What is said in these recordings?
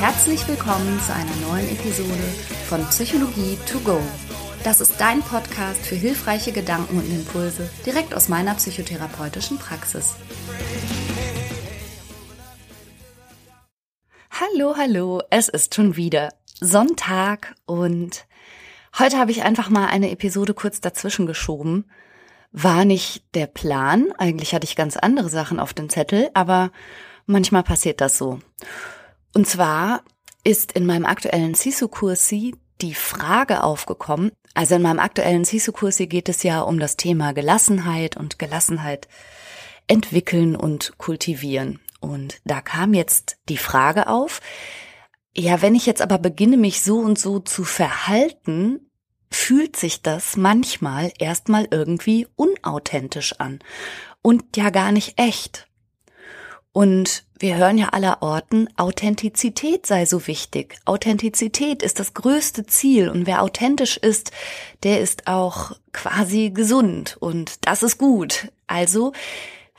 Herzlich willkommen zu einer neuen Episode von Psychologie to go. Das ist dein Podcast für hilfreiche Gedanken und Impulse direkt aus meiner psychotherapeutischen Praxis. Hallo, hallo, es ist schon wieder Sonntag und heute habe ich einfach mal eine Episode kurz dazwischen geschoben. War nicht der Plan, eigentlich hatte ich ganz andere Sachen auf dem Zettel, aber manchmal passiert das so. Und zwar ist in meinem aktuellen Sisu-Kursi die Frage aufgekommen, also in meinem aktuellen Sisu-Kursi geht es ja um das Thema Gelassenheit und Gelassenheit entwickeln und kultivieren. Und da kam jetzt die Frage auf, ja, wenn ich jetzt aber beginne, mich so und so zu verhalten, fühlt sich das manchmal erstmal irgendwie unauthentisch an und ja gar nicht echt. Und wir hören ja aller Orten, Authentizität sei so wichtig. Authentizität ist das größte Ziel und wer authentisch ist, der ist auch quasi gesund und das ist gut. Also,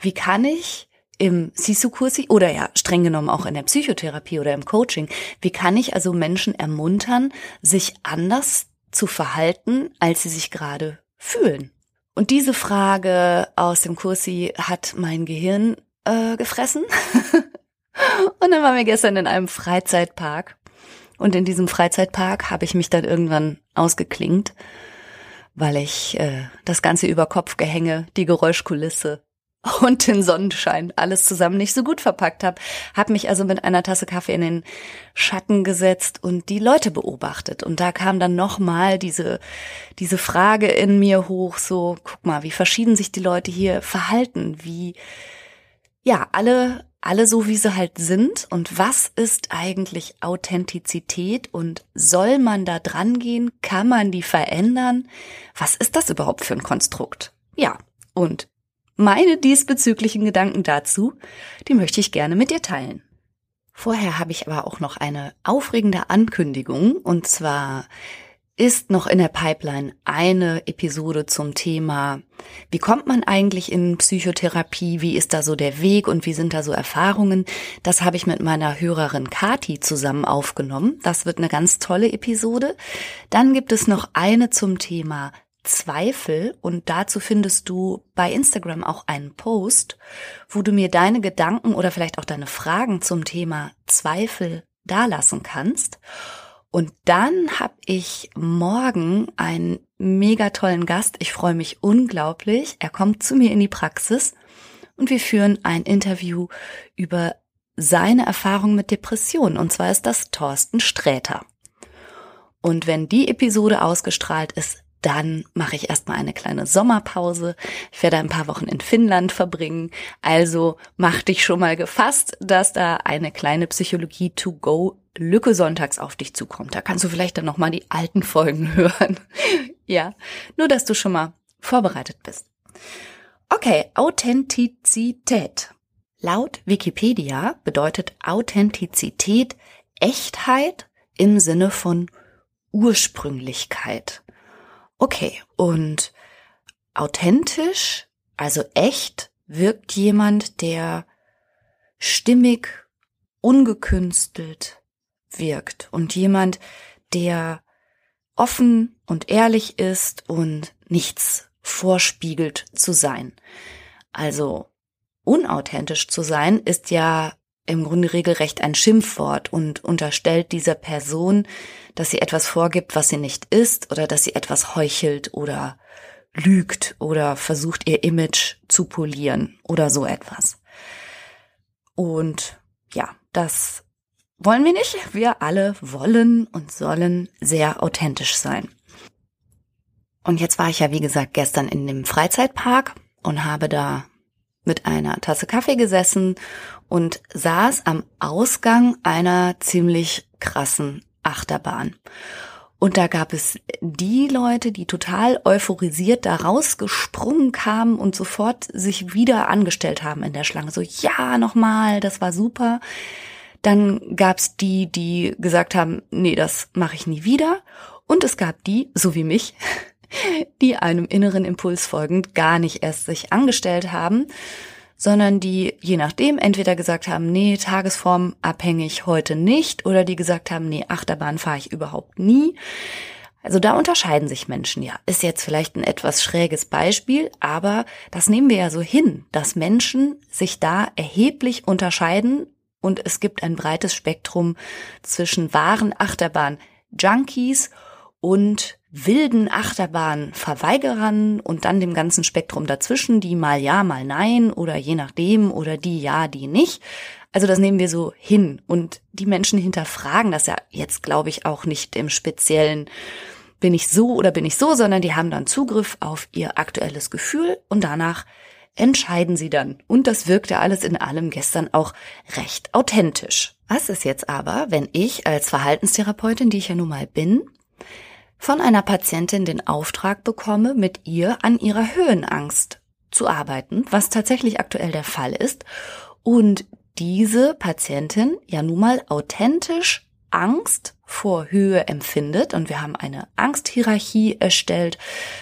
wie kann ich im Sisu-Kursi oder ja streng genommen auch in der Psychotherapie oder im Coaching, wie kann ich also Menschen ermuntern, sich anders zu verhalten, als sie sich gerade fühlen? Und diese Frage aus dem Kursi hat mein Gehirn äh, gefressen. und dann waren wir gestern in einem Freizeitpark. Und in diesem Freizeitpark habe ich mich dann irgendwann ausgeklingt, weil ich äh, das ganze Überkopfgehänge, die Geräuschkulisse und den Sonnenschein alles zusammen nicht so gut verpackt habe. Habe mich also mit einer Tasse Kaffee in den Schatten gesetzt und die Leute beobachtet. Und da kam dann nochmal diese, diese Frage in mir hoch, so, guck mal, wie verschieden sich die Leute hier verhalten, wie, ja, alle, alle so wie sie halt sind. Und was ist eigentlich Authentizität und soll man da dran gehen? Kann man die verändern? Was ist das überhaupt für ein Konstrukt? Ja, und meine diesbezüglichen Gedanken dazu, die möchte ich gerne mit dir teilen. Vorher habe ich aber auch noch eine aufregende Ankündigung und zwar ist noch in der Pipeline eine Episode zum Thema, wie kommt man eigentlich in Psychotherapie, wie ist da so der Weg und wie sind da so Erfahrungen. Das habe ich mit meiner Hörerin Kati zusammen aufgenommen. Das wird eine ganz tolle Episode. Dann gibt es noch eine zum Thema Zweifel und dazu findest du bei Instagram auch einen Post, wo du mir deine Gedanken oder vielleicht auch deine Fragen zum Thema Zweifel dalassen kannst. Und dann habe ich morgen einen mega tollen Gast. Ich freue mich unglaublich. Er kommt zu mir in die Praxis und wir führen ein Interview über seine Erfahrung mit Depressionen. Und zwar ist das Thorsten Sträter. Und wenn die Episode ausgestrahlt ist, dann mache ich erstmal eine kleine Sommerpause. Ich werde ein paar Wochen in Finnland verbringen. Also mach dich schon mal gefasst, dass da eine kleine Psychologie to go Lücke sonntags auf dich zukommt. Da kannst du vielleicht dann nochmal die alten Folgen hören. ja, nur dass du schon mal vorbereitet bist. Okay, Authentizität. Laut Wikipedia bedeutet Authentizität Echtheit im Sinne von Ursprünglichkeit. Okay, und authentisch, also echt, wirkt jemand, der stimmig, ungekünstelt wirkt und jemand, der offen und ehrlich ist und nichts vorspiegelt zu sein. Also unauthentisch zu sein ist ja im Grunde regelrecht ein Schimpfwort und unterstellt dieser Person, dass sie etwas vorgibt, was sie nicht ist, oder dass sie etwas heuchelt oder lügt oder versucht, ihr Image zu polieren oder so etwas. Und ja, das wollen wir nicht. Wir alle wollen und sollen sehr authentisch sein. Und jetzt war ich ja, wie gesagt, gestern in dem Freizeitpark und habe da mit einer Tasse Kaffee gesessen und saß am Ausgang einer ziemlich krassen Achterbahn. Und da gab es die Leute, die total euphorisiert da rausgesprungen kamen und sofort sich wieder angestellt haben in der Schlange. So, ja, nochmal, das war super. Dann gab es die, die gesagt haben, nee, das mache ich nie wieder. Und es gab die, so wie mich, die einem inneren Impuls folgend gar nicht erst sich angestellt haben, sondern die je nachdem entweder gesagt haben, nee, Tagesform abhängig heute nicht oder die gesagt haben, nee, Achterbahn fahre ich überhaupt nie. Also da unterscheiden sich Menschen ja. Ist jetzt vielleicht ein etwas schräges Beispiel, aber das nehmen wir ja so hin, dass Menschen sich da erheblich unterscheiden und es gibt ein breites Spektrum zwischen wahren Achterbahn-Junkies und wilden Achterbahn-Verweigerern und dann dem ganzen Spektrum dazwischen, die mal ja, mal nein oder je nachdem oder die ja, die nicht. Also das nehmen wir so hin und die Menschen hinterfragen das ja jetzt, glaube ich, auch nicht im speziellen bin ich so oder bin ich so, sondern die haben dann Zugriff auf ihr aktuelles Gefühl und danach entscheiden sie dann. Und das wirkte alles in allem gestern auch recht authentisch. Was ist jetzt aber, wenn ich als Verhaltenstherapeutin, die ich ja nun mal bin, von einer Patientin den Auftrag bekomme, mit ihr an ihrer Höhenangst zu arbeiten, was tatsächlich aktuell der Fall ist, und diese Patientin ja nun mal authentisch Angst vor Höhe empfindet und wir haben eine Angsthierarchie erstellt.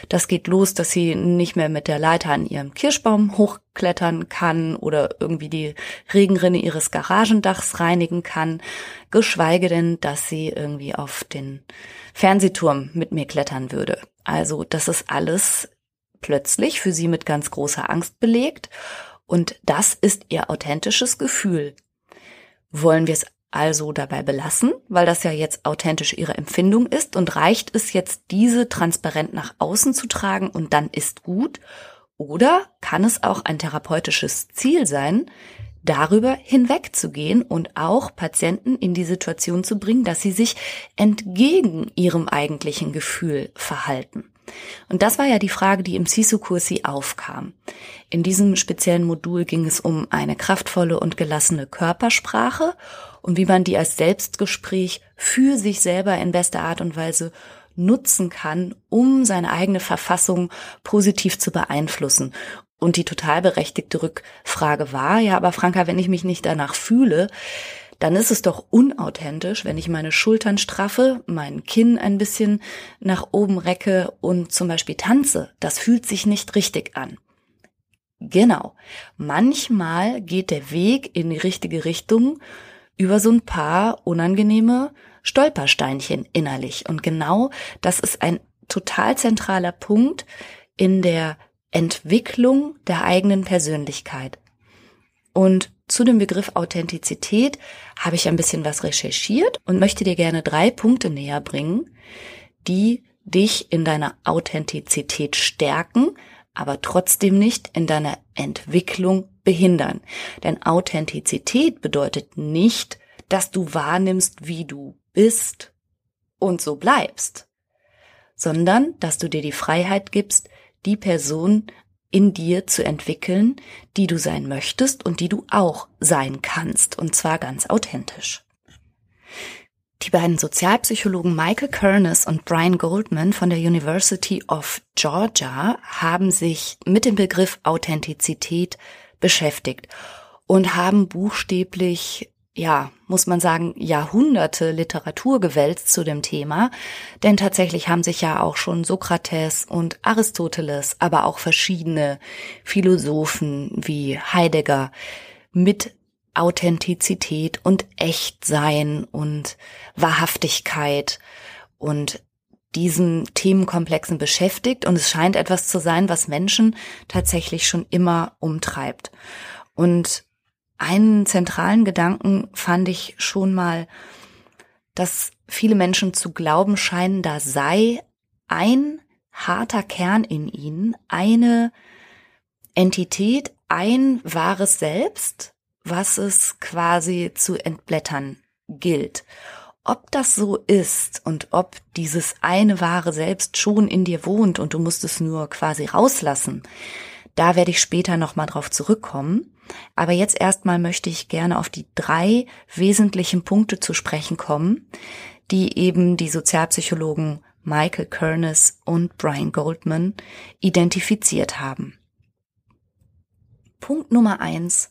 Das geht los, dass sie nicht mehr mit der Leiter an ihrem Kirschbaum hochklettern kann oder irgendwie die Regenrinne ihres Garagendachs reinigen kann, geschweige denn, dass sie irgendwie auf den Fernsehturm mit mir klettern würde. Also das ist alles plötzlich für sie mit ganz großer Angst belegt und das ist ihr authentisches Gefühl. Wollen wir es also dabei belassen, weil das ja jetzt authentisch ihre Empfindung ist und reicht es jetzt, diese transparent nach außen zu tragen und dann ist gut? Oder kann es auch ein therapeutisches Ziel sein, darüber hinwegzugehen und auch Patienten in die Situation zu bringen, dass sie sich entgegen ihrem eigentlichen Gefühl verhalten? Und das war ja die Frage, die im Sisu-Kursi aufkam. In diesem speziellen Modul ging es um eine kraftvolle und gelassene Körpersprache und wie man die als Selbstgespräch für sich selber in bester Art und Weise nutzen kann, um seine eigene Verfassung positiv zu beeinflussen. Und die total berechtigte Rückfrage war, ja, aber Franka, wenn ich mich nicht danach fühle, dann ist es doch unauthentisch, wenn ich meine Schultern straffe, mein Kinn ein bisschen nach oben recke und zum Beispiel tanze. Das fühlt sich nicht richtig an. Genau. Manchmal geht der Weg in die richtige Richtung über so ein paar unangenehme Stolpersteinchen innerlich. Und genau das ist ein total zentraler Punkt in der Entwicklung der eigenen Persönlichkeit. Und zu dem Begriff Authentizität habe ich ein bisschen was recherchiert und möchte dir gerne drei Punkte näher bringen, die dich in deiner Authentizität stärken, aber trotzdem nicht in deiner Entwicklung behindern. Denn Authentizität bedeutet nicht, dass du wahrnimmst, wie du bist und so bleibst, sondern dass du dir die Freiheit gibst, die Person in dir zu entwickeln, die du sein möchtest und die du auch sein kannst, und zwar ganz authentisch. Die beiden Sozialpsychologen Michael Kernes und Brian Goldman von der University of Georgia haben sich mit dem Begriff Authentizität beschäftigt und haben buchstäblich ja, muss man sagen, Jahrhunderte Literatur gewälzt zu dem Thema, denn tatsächlich haben sich ja auch schon Sokrates und Aristoteles, aber auch verschiedene Philosophen wie Heidegger mit Authentizität und Echtsein und Wahrhaftigkeit und diesen Themenkomplexen beschäftigt und es scheint etwas zu sein, was Menschen tatsächlich schon immer umtreibt. Und einen zentralen Gedanken fand ich schon mal, dass viele Menschen zu glauben scheinen, da sei ein harter Kern in ihnen, eine Entität, ein wahres Selbst, was es quasi zu entblättern gilt. Ob das so ist und ob dieses eine wahre Selbst schon in dir wohnt und du musst es nur quasi rauslassen, da werde ich später nochmal drauf zurückkommen. Aber jetzt erstmal möchte ich gerne auf die drei wesentlichen Punkte zu sprechen kommen, die eben die Sozialpsychologen Michael Kernes und Brian Goldman identifiziert haben. Punkt Nummer eins.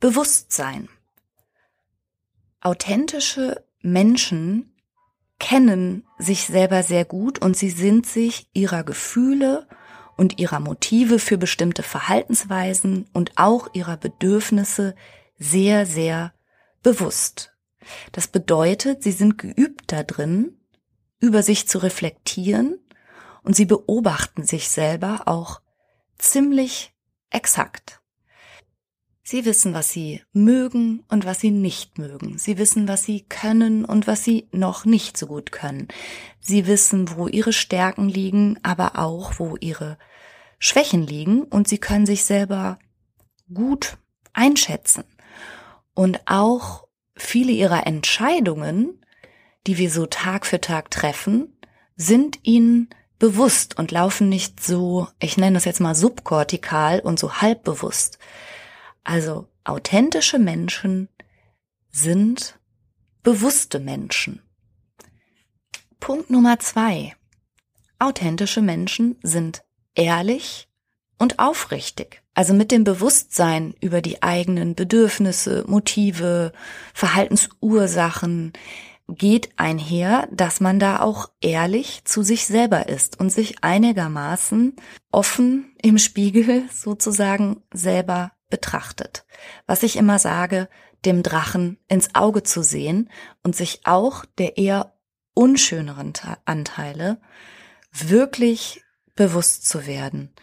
Bewusstsein. Authentische Menschen kennen sich selber sehr gut und sie sind sich ihrer Gefühle und ihrer Motive für bestimmte Verhaltensweisen und auch ihrer Bedürfnisse sehr, sehr bewusst. Das bedeutet, sie sind geübt darin, über sich zu reflektieren und sie beobachten sich selber auch ziemlich exakt. Sie wissen, was sie mögen und was sie nicht mögen. Sie wissen, was sie können und was sie noch nicht so gut können. Sie wissen, wo ihre Stärken liegen, aber auch, wo ihre Schwächen liegen und sie können sich selber gut einschätzen. Und auch viele ihrer Entscheidungen, die wir so Tag für Tag treffen, sind ihnen bewusst und laufen nicht so, ich nenne das jetzt mal subkortikal und so halbbewusst. Also authentische Menschen sind bewusste Menschen. Punkt Nummer zwei. Authentische Menschen sind ehrlich und aufrichtig. Also mit dem Bewusstsein über die eigenen Bedürfnisse, Motive, Verhaltensursachen geht einher, dass man da auch ehrlich zu sich selber ist und sich einigermaßen offen im Spiegel sozusagen selber betrachtet. Was ich immer sage, dem Drachen ins Auge zu sehen und sich auch der eher unschöneren Anteile wirklich bewusst zu werden.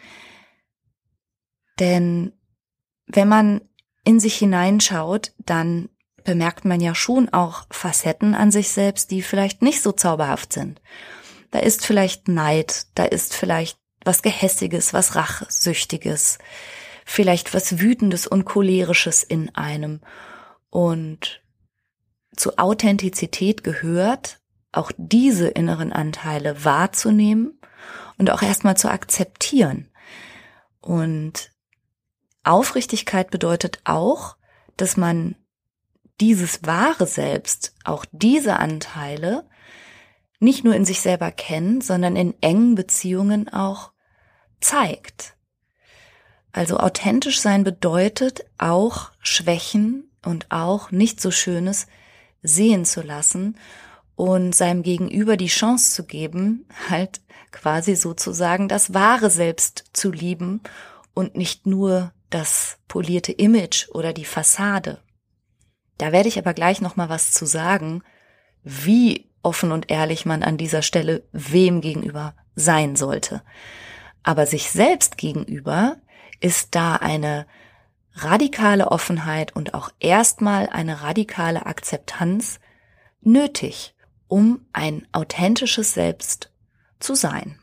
Denn wenn man in sich hineinschaut, dann bemerkt man ja schon auch Facetten an sich selbst, die vielleicht nicht so zauberhaft sind. Da ist vielleicht Neid, da ist vielleicht was Gehässiges, was Rachsüchtiges, vielleicht was Wütendes und Cholerisches in einem. Und zu Authentizität gehört, auch diese inneren Anteile wahrzunehmen und auch erstmal zu akzeptieren. Und Aufrichtigkeit bedeutet auch, dass man dieses wahre Selbst, auch diese Anteile, nicht nur in sich selber kennt, sondern in engen Beziehungen auch zeigt. Also authentisch sein bedeutet auch Schwächen und auch nicht so Schönes sehen zu lassen und seinem Gegenüber die Chance zu geben, halt quasi sozusagen das wahre Selbst zu lieben und nicht nur das polierte Image oder die Fassade. Da werde ich aber gleich noch mal was zu sagen, wie offen und ehrlich man an dieser Stelle wem gegenüber sein sollte. Aber sich selbst gegenüber ist da eine radikale Offenheit und auch erstmal eine radikale Akzeptanz nötig, um ein authentisches Selbst zu sein.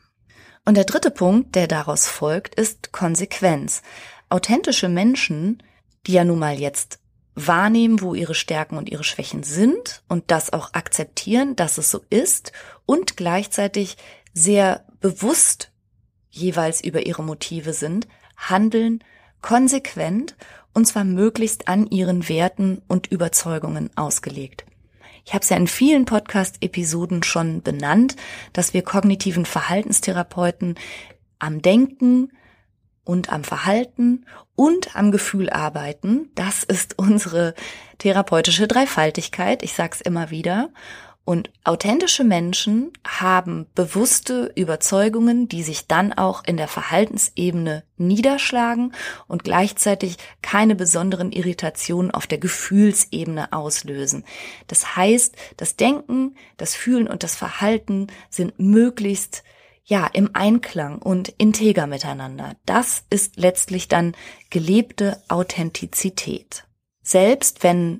Und der dritte Punkt, der daraus folgt, ist Konsequenz. Authentische Menschen, die ja nun mal jetzt wahrnehmen, wo ihre Stärken und ihre Schwächen sind und das auch akzeptieren, dass es so ist und gleichzeitig sehr bewusst jeweils über ihre Motive sind, handeln konsequent und zwar möglichst an ihren Werten und Überzeugungen ausgelegt. Ich habe es ja in vielen Podcast-Episoden schon benannt, dass wir kognitiven Verhaltenstherapeuten am Denken und am Verhalten und am Gefühl arbeiten. Das ist unsere therapeutische Dreifaltigkeit. Ich sage es immer wieder. Und authentische Menschen haben bewusste Überzeugungen, die sich dann auch in der Verhaltensebene niederschlagen und gleichzeitig keine besonderen Irritationen auf der Gefühlsebene auslösen. Das heißt, das Denken, das Fühlen und das Verhalten sind möglichst ja, im Einklang und integer miteinander. Das ist letztlich dann gelebte Authentizität. Selbst wenn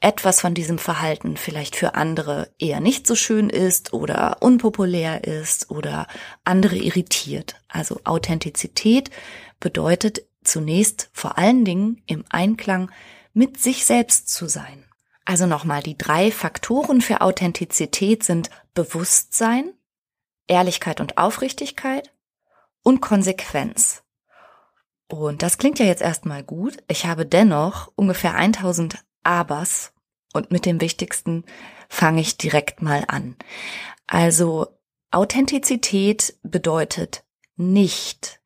etwas von diesem Verhalten vielleicht für andere eher nicht so schön ist oder unpopulär ist oder andere irritiert. Also Authentizität bedeutet zunächst vor allen Dingen im Einklang mit sich selbst zu sein. Also nochmal, die drei Faktoren für Authentizität sind Bewusstsein, Ehrlichkeit und Aufrichtigkeit und Konsequenz. Und das klingt ja jetzt erstmal gut. Ich habe dennoch ungefähr 1000 Abers und mit dem Wichtigsten fange ich direkt mal an. Also Authentizität bedeutet nicht,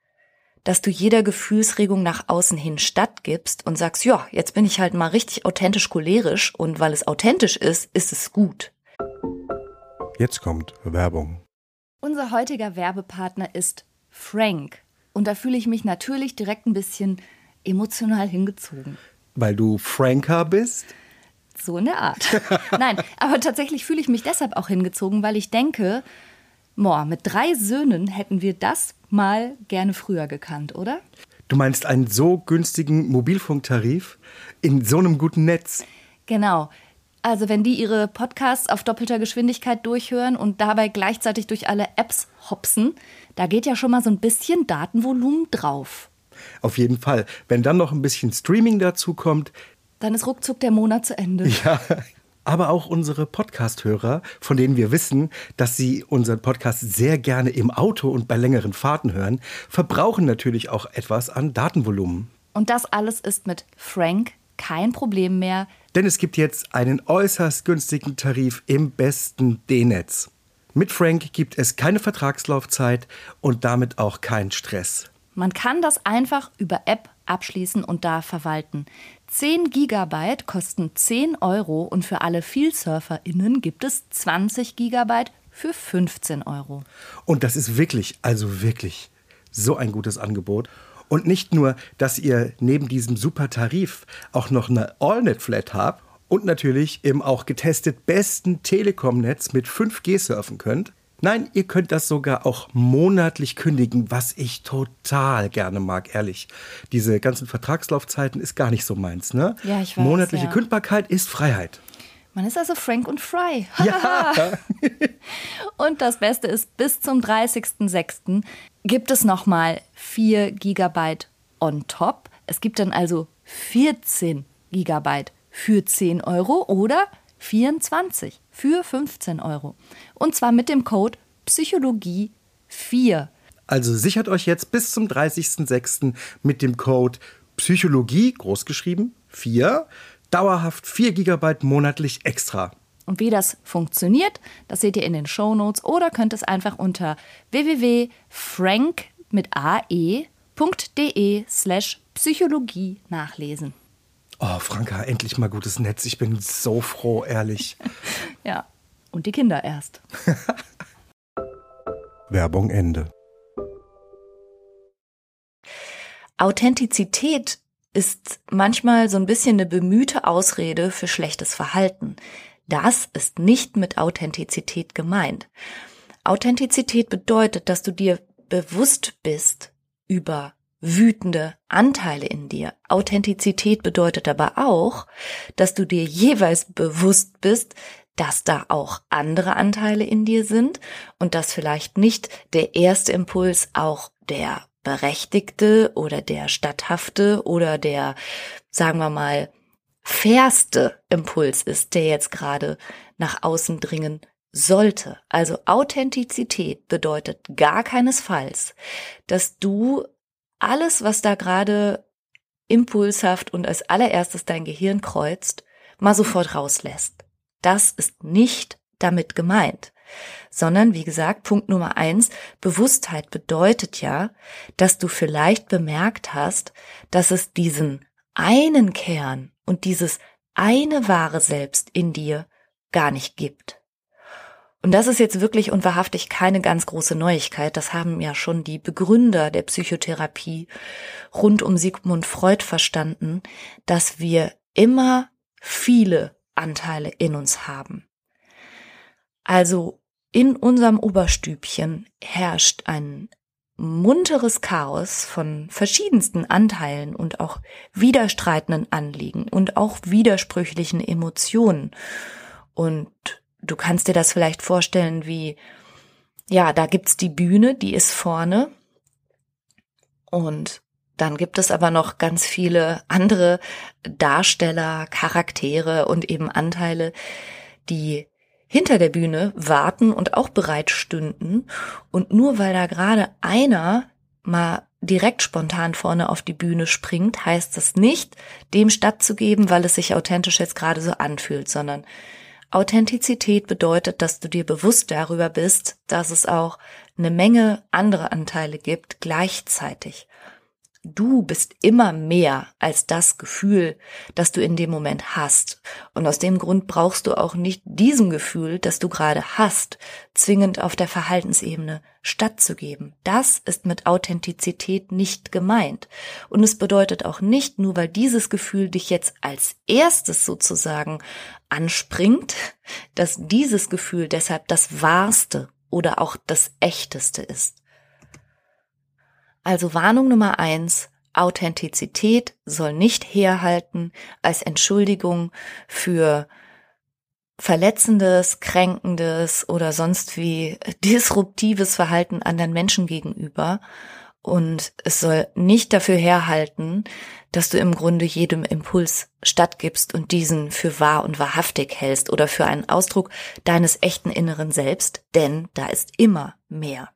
dass du jeder Gefühlsregung nach außen hin stattgibst und sagst, ja, jetzt bin ich halt mal richtig authentisch cholerisch und weil es authentisch ist, ist es gut. Jetzt kommt Werbung. Unser heutiger Werbepartner ist Frank. Und da fühle ich mich natürlich direkt ein bisschen emotional hingezogen. Weil du Franker bist? So in der Art. Nein, aber tatsächlich fühle ich mich deshalb auch hingezogen, weil ich denke, boah, mit drei Söhnen hätten wir das mal gerne früher gekannt, oder? Du meinst einen so günstigen Mobilfunktarif in so einem guten Netz? Genau. Also wenn die ihre Podcasts auf doppelter Geschwindigkeit durchhören und dabei gleichzeitig durch alle Apps hopsen, da geht ja schon mal so ein bisschen Datenvolumen drauf. Auf jeden Fall. Wenn dann noch ein bisschen Streaming dazu kommt, dann ist ruckzuck der Monat zu Ende. Ja. Aber auch unsere Podcast-Hörer, von denen wir wissen, dass sie unseren Podcast sehr gerne im Auto und bei längeren Fahrten hören, verbrauchen natürlich auch etwas an Datenvolumen. Und das alles ist mit Frank kein Problem mehr. Denn es gibt jetzt einen äußerst günstigen Tarif im besten D-Netz. Mit Frank gibt es keine Vertragslaufzeit und damit auch keinen Stress. Man kann das einfach über App abschließen und da verwalten. 10 Gigabyte kosten 10 Euro und für alle VielsurferInnen gibt es 20 Gigabyte für 15 Euro. Und das ist wirklich, also wirklich so ein gutes Angebot. Und nicht nur, dass ihr neben diesem super Tarif auch noch eine AllNet-Flat habt und natürlich im auch getestet besten Telekom-Netz mit 5G surfen könnt. Nein, ihr könnt das sogar auch monatlich kündigen, was ich total gerne mag, ehrlich. Diese ganzen Vertragslaufzeiten ist gar nicht so meins, ne? Ja, ich weiß. Monatliche ja. Kündbarkeit ist Freiheit. Man ist also Frank und Fry. Ja. und das Beste ist, bis zum 30.06. gibt es nochmal 4 Gigabyte on top. Es gibt dann also 14 Gigabyte für 10 Euro oder 24 für 15 Euro. Und zwar mit dem Code Psychologie 4. Also sichert euch jetzt bis zum 30.06. mit dem Code Psychologie, großgeschrieben, 4, dauerhaft 4 GB monatlich extra. Und wie das funktioniert, das seht ihr in den Show Notes oder könnt es einfach unter www.frank mit ae.de slash Psychologie nachlesen. Oh, Franka, endlich mal gutes Netz. Ich bin so froh, ehrlich. ja, und die Kinder erst. Werbung Ende. Authentizität ist manchmal so ein bisschen eine bemühte Ausrede für schlechtes Verhalten. Das ist nicht mit Authentizität gemeint. Authentizität bedeutet, dass du dir bewusst bist über wütende Anteile in dir. Authentizität bedeutet aber auch, dass du dir jeweils bewusst bist, dass da auch andere Anteile in dir sind und dass vielleicht nicht der erste Impuls auch der berechtigte oder der statthafte oder der, sagen wir mal, fairste Impuls ist, der jetzt gerade nach außen dringen sollte. Also Authentizität bedeutet gar keinesfalls, dass du alles, was da gerade impulshaft und als allererstes dein Gehirn kreuzt, mal sofort rauslässt. Das ist nicht damit gemeint, sondern wie gesagt, Punkt Nummer eins, Bewusstheit bedeutet ja, dass du vielleicht bemerkt hast, dass es diesen einen Kern und dieses eine wahre Selbst in dir gar nicht gibt. Und das ist jetzt wirklich und wahrhaftig keine ganz große Neuigkeit. Das haben ja schon die Begründer der Psychotherapie rund um Sigmund Freud verstanden, dass wir immer viele Anteile in uns haben. Also in unserem Oberstübchen herrscht ein munteres Chaos von verschiedensten Anteilen und auch widerstreitenden Anliegen und auch widersprüchlichen Emotionen. Und du kannst dir das vielleicht vorstellen wie, ja, da gibt's die Bühne, die ist vorne. Und dann gibt es aber noch ganz viele andere Darsteller, Charaktere und eben Anteile, die hinter der Bühne warten und auch bereit stünden. Und nur weil da gerade einer mal direkt spontan vorne auf die Bühne springt, heißt das nicht, dem stattzugeben, weil es sich authentisch jetzt gerade so anfühlt, sondern Authentizität bedeutet, dass du dir bewusst darüber bist, dass es auch eine Menge andere Anteile gibt gleichzeitig. Du bist immer mehr als das Gefühl, das du in dem Moment hast. Und aus dem Grund brauchst du auch nicht diesem Gefühl, das du gerade hast, zwingend auf der Verhaltensebene stattzugeben. Das ist mit Authentizität nicht gemeint. Und es bedeutet auch nicht, nur weil dieses Gefühl dich jetzt als erstes sozusagen anspringt, dass dieses Gefühl deshalb das wahrste oder auch das echteste ist. Also Warnung Nummer eins, Authentizität soll nicht herhalten als Entschuldigung für verletzendes, kränkendes oder sonst wie disruptives Verhalten anderen Menschen gegenüber. Und es soll nicht dafür herhalten, dass du im Grunde jedem Impuls stattgibst und diesen für wahr und wahrhaftig hältst oder für einen Ausdruck deines echten inneren Selbst, denn da ist immer mehr.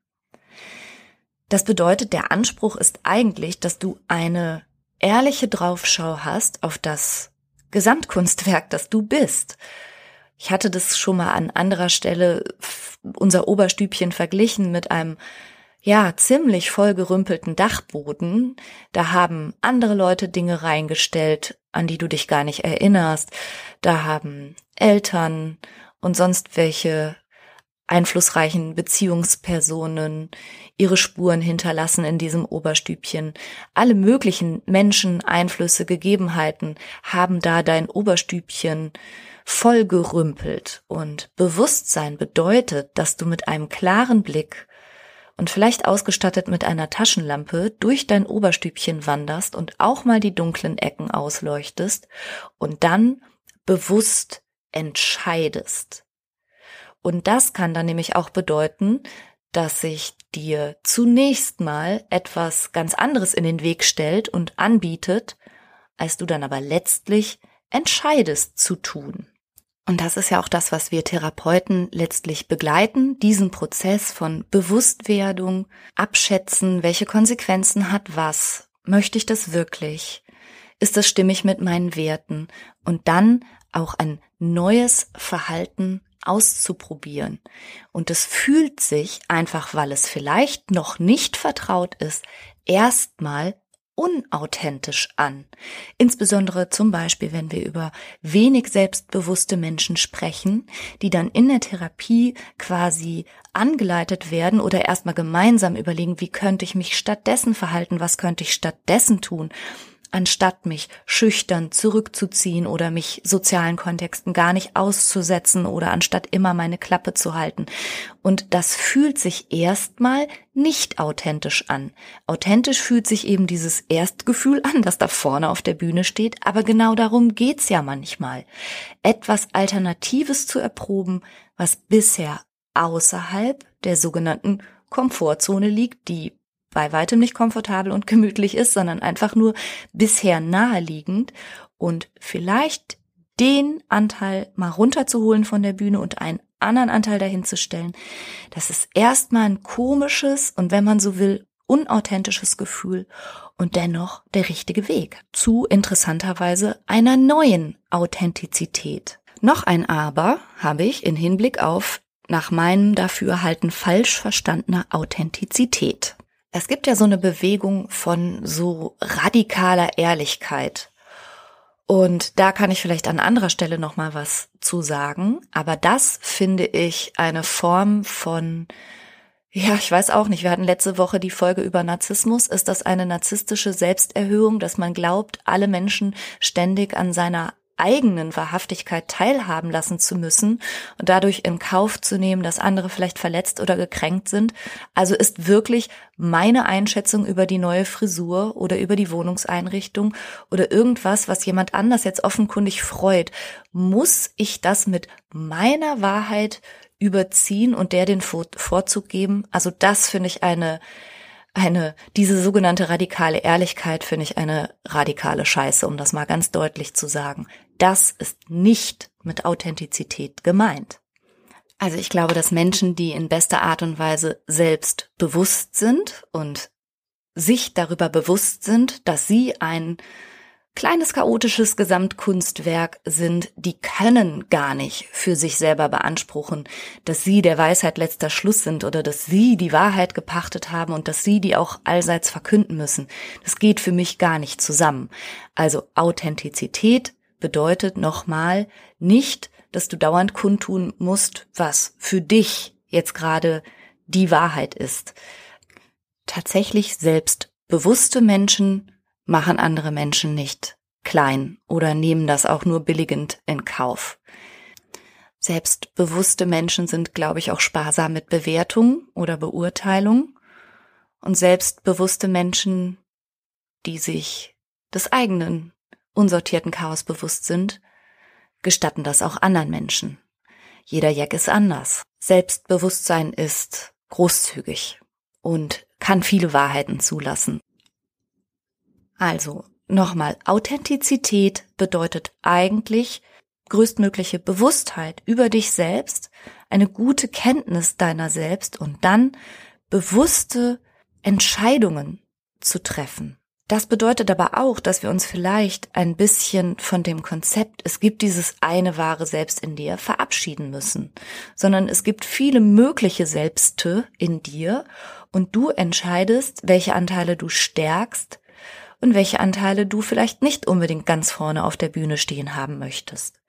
Das bedeutet, der Anspruch ist eigentlich, dass du eine ehrliche Draufschau hast auf das Gesamtkunstwerk, das du bist. Ich hatte das schon mal an anderer Stelle unser Oberstübchen verglichen mit einem ja, ziemlich vollgerümpelten Dachboden. Da haben andere Leute Dinge reingestellt, an die du dich gar nicht erinnerst. Da haben Eltern und sonst welche einflussreichen Beziehungspersonen ihre Spuren hinterlassen in diesem Oberstübchen. Alle möglichen Menschen, Einflüsse, Gegebenheiten haben da dein Oberstübchen vollgerümpelt. Und Bewusstsein bedeutet, dass du mit einem klaren Blick und vielleicht ausgestattet mit einer Taschenlampe durch dein Oberstübchen wanderst und auch mal die dunklen Ecken ausleuchtest und dann bewusst entscheidest. Und das kann dann nämlich auch bedeuten, dass sich dir zunächst mal etwas ganz anderes in den Weg stellt und anbietet, als du dann aber letztlich entscheidest zu tun. Und das ist ja auch das, was wir Therapeuten letztlich begleiten, diesen Prozess von Bewusstwerdung, abschätzen, welche Konsequenzen hat was, möchte ich das wirklich, ist das stimmig mit meinen Werten und dann auch ein neues Verhalten auszuprobieren. Und es fühlt sich einfach, weil es vielleicht noch nicht vertraut ist, erstmal unauthentisch an. Insbesondere zum Beispiel, wenn wir über wenig selbstbewusste Menschen sprechen, die dann in der Therapie quasi angeleitet werden oder erstmal gemeinsam überlegen, wie könnte ich mich stattdessen verhalten, was könnte ich stattdessen tun anstatt mich schüchtern zurückzuziehen oder mich sozialen Kontexten gar nicht auszusetzen oder anstatt immer meine Klappe zu halten. Und das fühlt sich erstmal nicht authentisch an. Authentisch fühlt sich eben dieses Erstgefühl an, das da vorne auf der Bühne steht, aber genau darum geht's ja manchmal. Etwas Alternatives zu erproben, was bisher außerhalb der sogenannten Komfortzone liegt, die bei weitem nicht komfortabel und gemütlich ist, sondern einfach nur bisher naheliegend und vielleicht den Anteil mal runterzuholen von der Bühne und einen anderen Anteil dahin zu stellen, das ist erstmal ein komisches und wenn man so will, unauthentisches Gefühl und dennoch der richtige Weg zu interessanterweise einer neuen Authentizität. Noch ein Aber habe ich in Hinblick auf nach meinem Dafürhalten falsch verstandener Authentizität. Es gibt ja so eine Bewegung von so radikaler Ehrlichkeit. Und da kann ich vielleicht an anderer Stelle noch mal was zu sagen, aber das finde ich eine Form von ja, ich weiß auch nicht. Wir hatten letzte Woche die Folge über Narzissmus. Ist das eine narzisstische Selbsterhöhung, dass man glaubt, alle Menschen ständig an seiner eigenen Wahrhaftigkeit teilhaben lassen zu müssen und dadurch in Kauf zu nehmen, dass andere vielleicht verletzt oder gekränkt sind. Also ist wirklich meine Einschätzung über die neue Frisur oder über die Wohnungseinrichtung oder irgendwas, was jemand anders jetzt offenkundig freut, muss ich das mit meiner Wahrheit überziehen und der den Vorzug geben? Also das finde ich eine eine, diese sogenannte radikale Ehrlichkeit finde ich eine radikale Scheiße, um das mal ganz deutlich zu sagen. Das ist nicht mit Authentizität gemeint. Also ich glaube, dass Menschen, die in bester Art und Weise selbst bewusst sind und sich darüber bewusst sind, dass sie ein kleines chaotisches Gesamtkunstwerk sind, die können gar nicht für sich selber beanspruchen, dass sie der Weisheit letzter Schluss sind oder dass sie die Wahrheit gepachtet haben und dass sie die auch allseits verkünden müssen. Das geht für mich gar nicht zusammen. Also Authentizität bedeutet nochmal nicht, dass du dauernd kundtun musst, was für dich jetzt gerade die Wahrheit ist. Tatsächlich selbstbewusste Menschen machen andere Menschen nicht klein oder nehmen das auch nur billigend in Kauf. Selbstbewusste Menschen sind, glaube ich, auch sparsam mit Bewertung oder Beurteilung. Und selbstbewusste Menschen, die sich des eigenen unsortierten Chaos bewusst sind, gestatten das auch anderen Menschen. Jeder Jack ist anders. Selbstbewusstsein ist großzügig und kann viele Wahrheiten zulassen. Also, nochmal, Authentizität bedeutet eigentlich größtmögliche Bewusstheit über dich selbst, eine gute Kenntnis deiner selbst und dann bewusste Entscheidungen zu treffen. Das bedeutet aber auch, dass wir uns vielleicht ein bisschen von dem Konzept, es gibt dieses eine wahre Selbst in dir, verabschieden müssen, sondern es gibt viele mögliche Selbste in dir und du entscheidest, welche Anteile du stärkst und welche Anteile du vielleicht nicht unbedingt ganz vorne auf der Bühne stehen haben möchtest.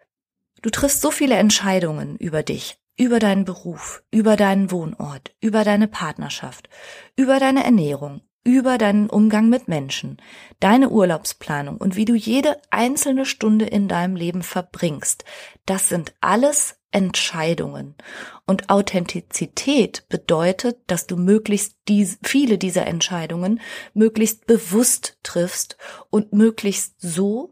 Du triffst so viele Entscheidungen über dich, über deinen Beruf, über deinen Wohnort, über deine Partnerschaft, über deine Ernährung, über deinen Umgang mit Menschen, deine Urlaubsplanung und wie du jede einzelne Stunde in deinem Leben verbringst. Das sind alles Entscheidungen. Und Authentizität bedeutet, dass du möglichst die, viele dieser Entscheidungen möglichst bewusst triffst und möglichst so,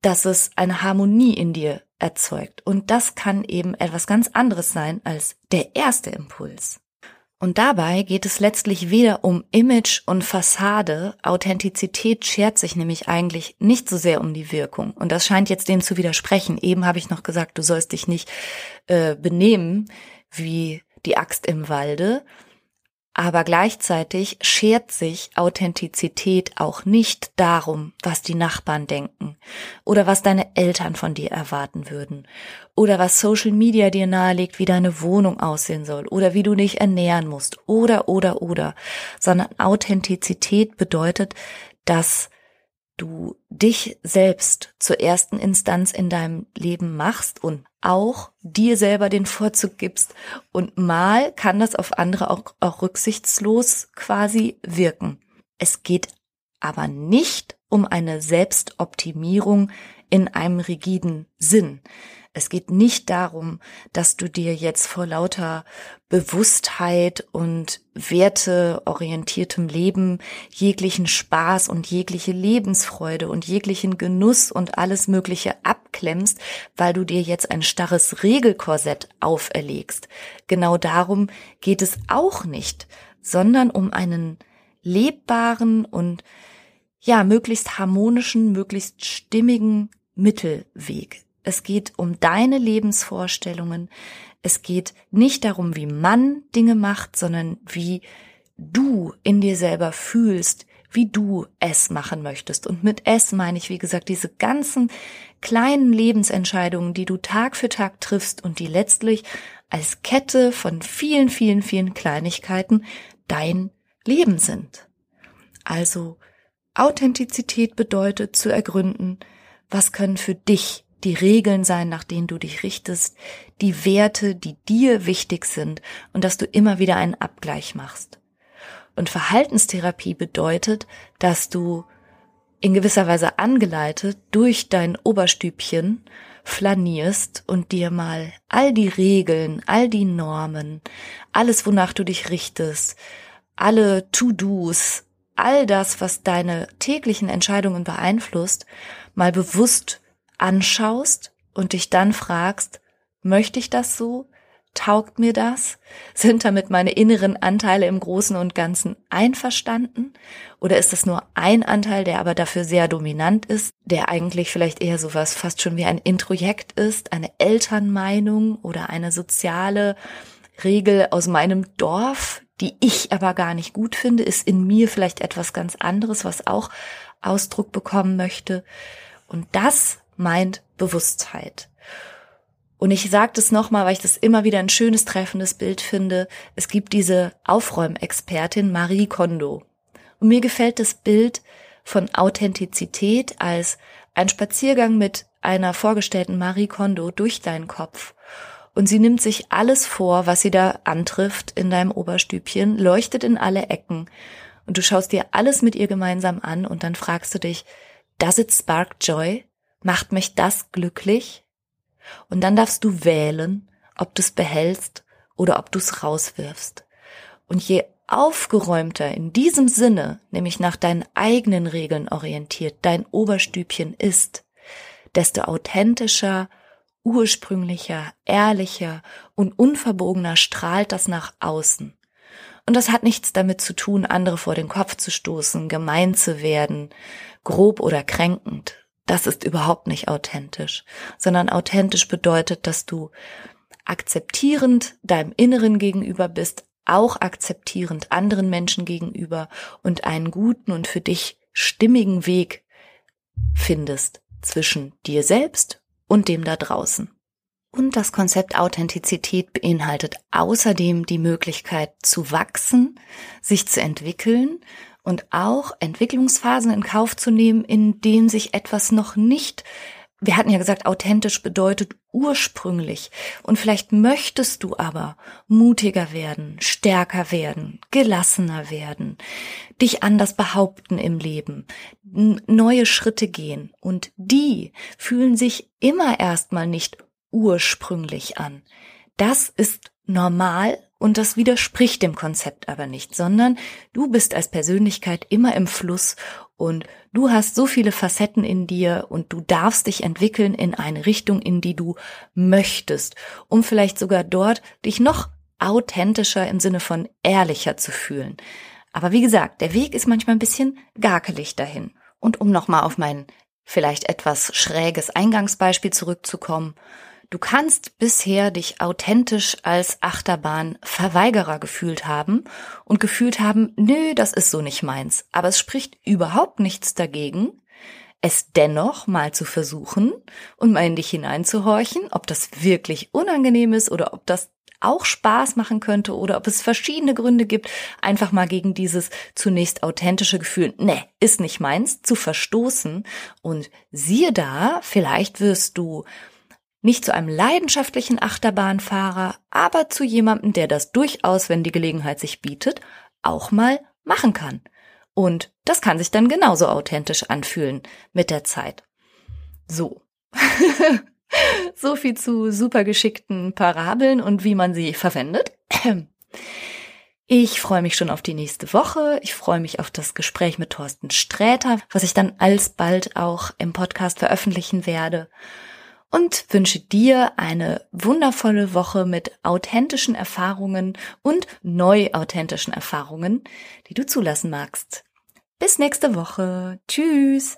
dass es eine Harmonie in dir erzeugt. Und das kann eben etwas ganz anderes sein als der erste Impuls. Und dabei geht es letztlich weder um Image und Fassade. Authentizität schert sich nämlich eigentlich nicht so sehr um die Wirkung. Und das scheint jetzt dem zu widersprechen. Eben habe ich noch gesagt, du sollst dich nicht äh, benehmen wie die Axt im Walde. Aber gleichzeitig schert sich Authentizität auch nicht darum, was die Nachbarn denken oder was deine Eltern von dir erwarten würden oder was Social Media dir nahelegt, wie deine Wohnung aussehen soll oder wie du dich ernähren musst oder oder oder, sondern Authentizität bedeutet, dass du dich selbst zur ersten Instanz in deinem Leben machst und auch dir selber den Vorzug gibst. Und mal kann das auf andere auch, auch rücksichtslos quasi wirken. Es geht aber nicht um eine Selbstoptimierung in einem rigiden Sinn. Es geht nicht darum, dass du dir jetzt vor lauter Bewusstheit und werteorientiertem Leben jeglichen Spaß und jegliche Lebensfreude und jeglichen Genuss und alles Mögliche abklemmst, weil du dir jetzt ein starres Regelkorsett auferlegst. Genau darum geht es auch nicht, sondern um einen lebbaren und ja, möglichst harmonischen, möglichst stimmigen Mittelweg. Es geht um deine Lebensvorstellungen. Es geht nicht darum, wie man Dinge macht, sondern wie du in dir selber fühlst, wie du es machen möchtest. Und mit es meine ich, wie gesagt, diese ganzen kleinen Lebensentscheidungen, die du Tag für Tag triffst und die letztlich als Kette von vielen, vielen, vielen Kleinigkeiten dein Leben sind. Also Authentizität bedeutet zu ergründen, was können für dich die Regeln sein, nach denen du dich richtest, die Werte, die dir wichtig sind und dass du immer wieder einen Abgleich machst. Und Verhaltenstherapie bedeutet, dass du in gewisser Weise angeleitet durch dein Oberstübchen flanierst und dir mal all die Regeln, all die Normen, alles, wonach du dich richtest, alle To-Dos, all das, was deine täglichen Entscheidungen beeinflusst, mal bewusst anschaust und dich dann fragst, möchte ich das so? Taugt mir das? Sind damit meine inneren Anteile im Großen und Ganzen einverstanden? Oder ist es nur ein Anteil, der aber dafür sehr dominant ist, der eigentlich vielleicht eher sowas fast schon wie ein Introjekt ist, eine Elternmeinung oder eine soziale Regel aus meinem Dorf, die ich aber gar nicht gut finde, ist in mir vielleicht etwas ganz anderes, was auch Ausdruck bekommen möchte. Und das meint Bewusstheit. Und ich sage das nochmal, weil ich das immer wieder ein schönes, treffendes Bild finde. Es gibt diese Aufräumexpertin Marie Kondo. Und mir gefällt das Bild von Authentizität als ein Spaziergang mit einer vorgestellten Marie Kondo durch deinen Kopf. Und sie nimmt sich alles vor, was sie da antrifft in deinem Oberstübchen, leuchtet in alle Ecken. Und du schaust dir alles mit ihr gemeinsam an und dann fragst du dich, does it spark joy? Macht mich das glücklich? Und dann darfst du wählen, ob du es behältst oder ob du es rauswirfst. Und je aufgeräumter in diesem Sinne, nämlich nach deinen eigenen Regeln orientiert, dein Oberstübchen ist, desto authentischer, ursprünglicher, ehrlicher und unverbogener strahlt das nach außen. Und das hat nichts damit zu tun, andere vor den Kopf zu stoßen, gemein zu werden, grob oder kränkend. Das ist überhaupt nicht authentisch, sondern authentisch bedeutet, dass du akzeptierend deinem Inneren gegenüber bist, auch akzeptierend anderen Menschen gegenüber und einen guten und für dich stimmigen Weg findest zwischen dir selbst und dem da draußen. Und das Konzept Authentizität beinhaltet außerdem die Möglichkeit zu wachsen, sich zu entwickeln und auch Entwicklungsphasen in Kauf zu nehmen, in denen sich etwas noch nicht wir hatten ja gesagt, authentisch bedeutet ursprünglich. Und vielleicht möchtest du aber mutiger werden, stärker werden, gelassener werden, dich anders behaupten im Leben, neue Schritte gehen. Und die fühlen sich immer erstmal nicht ursprünglich an. Das ist normal und das widerspricht dem Konzept aber nicht, sondern du bist als Persönlichkeit immer im Fluss und du hast so viele Facetten in dir und du darfst dich entwickeln in eine Richtung, in die du möchtest, um vielleicht sogar dort dich noch authentischer im Sinne von ehrlicher zu fühlen. Aber wie gesagt, der Weg ist manchmal ein bisschen gakelig dahin. Und um nochmal auf mein vielleicht etwas schräges Eingangsbeispiel zurückzukommen, Du kannst bisher dich authentisch als Achterbahn-Verweigerer gefühlt haben und gefühlt haben, nö, das ist so nicht meins. Aber es spricht überhaupt nichts dagegen, es dennoch mal zu versuchen und mal in dich hineinzuhorchen, ob das wirklich unangenehm ist oder ob das auch Spaß machen könnte oder ob es verschiedene Gründe gibt, einfach mal gegen dieses zunächst authentische Gefühl, ne, ist nicht meins, zu verstoßen. Und siehe da, vielleicht wirst du nicht zu einem leidenschaftlichen Achterbahnfahrer, aber zu jemandem, der das durchaus, wenn die Gelegenheit sich bietet, auch mal machen kann. Und das kann sich dann genauso authentisch anfühlen mit der Zeit. So. so viel zu super geschickten Parabeln und wie man sie verwendet. Ich freue mich schon auf die nächste Woche. Ich freue mich auf das Gespräch mit Thorsten Sträter, was ich dann alsbald auch im Podcast veröffentlichen werde und wünsche dir eine wundervolle Woche mit authentischen Erfahrungen und neu authentischen Erfahrungen, die du zulassen magst. Bis nächste Woche. Tschüss.